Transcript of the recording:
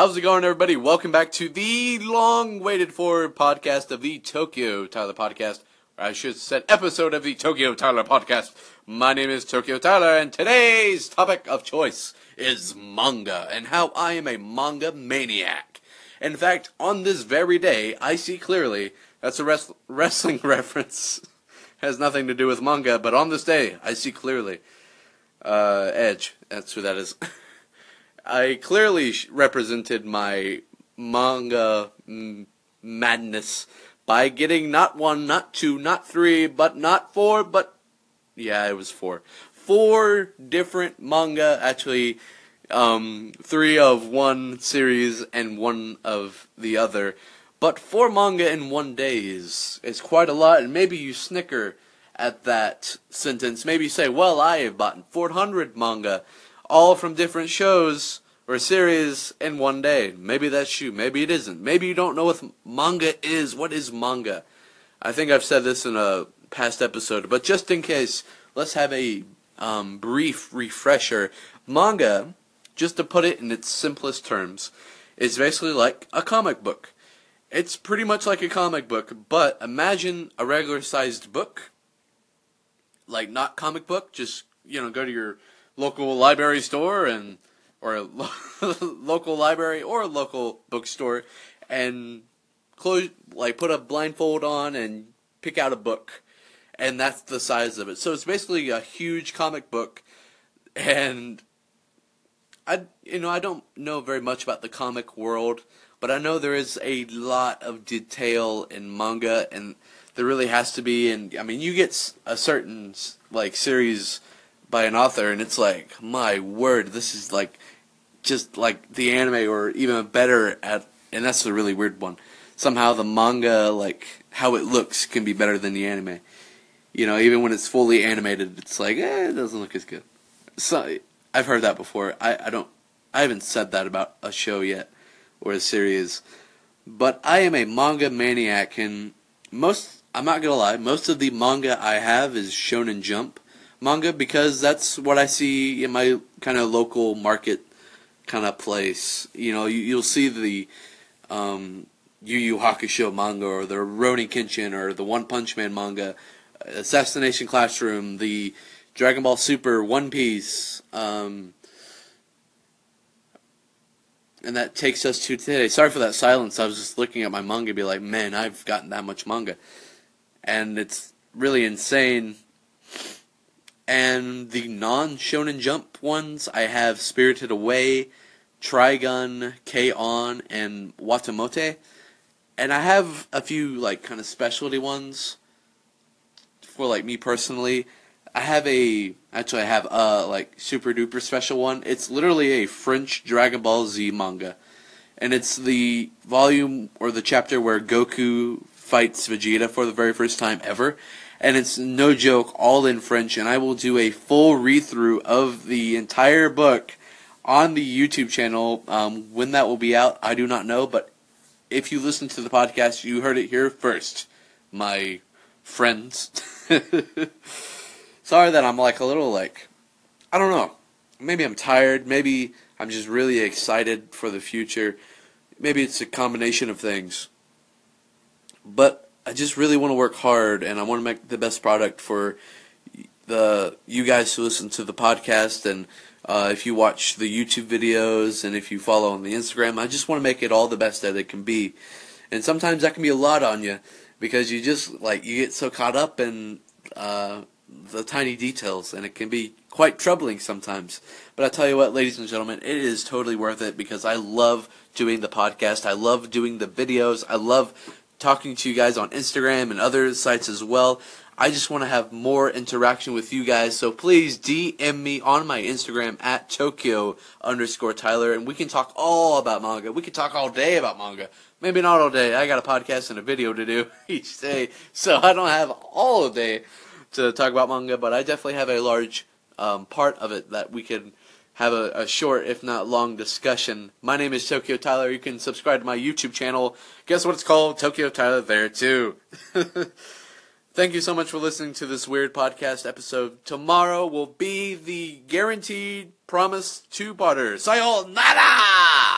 How's it going, everybody? Welcome back to the long waited for podcast of the Tokyo Tyler podcast. Or I should say, episode of the Tokyo Tyler podcast. My name is Tokyo Tyler, and today's topic of choice is manga and how I am a manga maniac. In fact, on this very day, I see clearly that's a res- wrestling reference. Has nothing to do with manga, but on this day, I see clearly. Uh, Edge, that's who that is. I clearly represented my manga madness by getting not one, not two, not three, but not four, but yeah, it was four. Four different manga, actually, um, three of one series and one of the other. But four manga in one day is, is quite a lot, and maybe you snicker at that sentence. Maybe you say, well, I have bought 400 manga all from different shows or series in one day. Maybe that's you. Maybe it isn't. Maybe you don't know what manga is. What is manga? I think I've said this in a past episode, but just in case, let's have a um, brief refresher. Manga, just to put it in its simplest terms, is basically like a comic book. It's pretty much like a comic book, but imagine a regular sized book, like not comic book, just you know, go to your local library store and or a lo- local library or a local bookstore and close like put a blindfold on and pick out a book. And that's the size of it. So it's basically a huge comic book. And i you know i don't know very much about the comic world but i know there is a lot of detail in manga and there really has to be. And i mean you get a certain like series by an author and it's like my word this is like just like the anime or even better at and that's a really weird one. Somehow the manga like how it looks can be better than the anime. You know even when it's fully animated it's like eh, it doesn't look as good. So i've heard that before. I, I don't i haven't said that about a show yet or a series but i am a manga maniac and most i'm not gonna lie most of the manga i have is shonen jump manga because that's what i see in my kind of local market kind of place. You know, you, will see the um, Yu Yu Hakusho manga or the Rurouni Kenshin or the One Punch Man manga, Assassination Classroom, the Dragon Ball Super, One Piece. Um, and that takes us to today. Sorry for that silence. I was just looking at my manga be like, man, I've gotten that much manga. And it's really insane. And the non Shonen Jump ones, I have Spirited Away, Trigun, K-On, and Watamote. And I have a few like kind of specialty ones for like me personally. I have a actually I have a like super duper special one. It's literally a French Dragon Ball Z manga. And it's the volume or the chapter where Goku fights Vegeta for the very first time ever. And it's no joke, all in French. And I will do a full read through of the entire book on the YouTube channel. Um, when that will be out, I do not know, but if you listen to the podcast, you heard it here first, my friends. Sorry that I'm like a little like, I don't know. Maybe I'm tired. Maybe I'm just really excited for the future. Maybe it's a combination of things. But I just really want to work hard and I want to make the best product for the you guys who listen to the podcast and uh, if you watch the YouTube videos and if you follow on the Instagram, I just want to make it all the best that it can be. And sometimes that can be a lot on you because you just like you get so caught up in uh, the tiny details, and it can be quite troubling sometimes. But I tell you what, ladies and gentlemen, it is totally worth it because I love doing the podcast. I love doing the videos. I love talking to you guys on Instagram and other sites as well. I just want to have more interaction with you guys. So please DM me on my Instagram at Tokyo underscore Tyler, and we can talk all about manga. We can talk all day about manga. Maybe not all day. I got a podcast and a video to do each day, so I don't have all day to talk about manga. But I definitely have a large um, part of it that we can have a, a, short, if not long, discussion. My name is Tokyo Tyler. You can subscribe to my YouTube channel. Guess what it's called? Tokyo Tyler there too. Thank you so much for listening to this weird podcast episode. Tomorrow will be the guaranteed promised two-parter. Sayonara!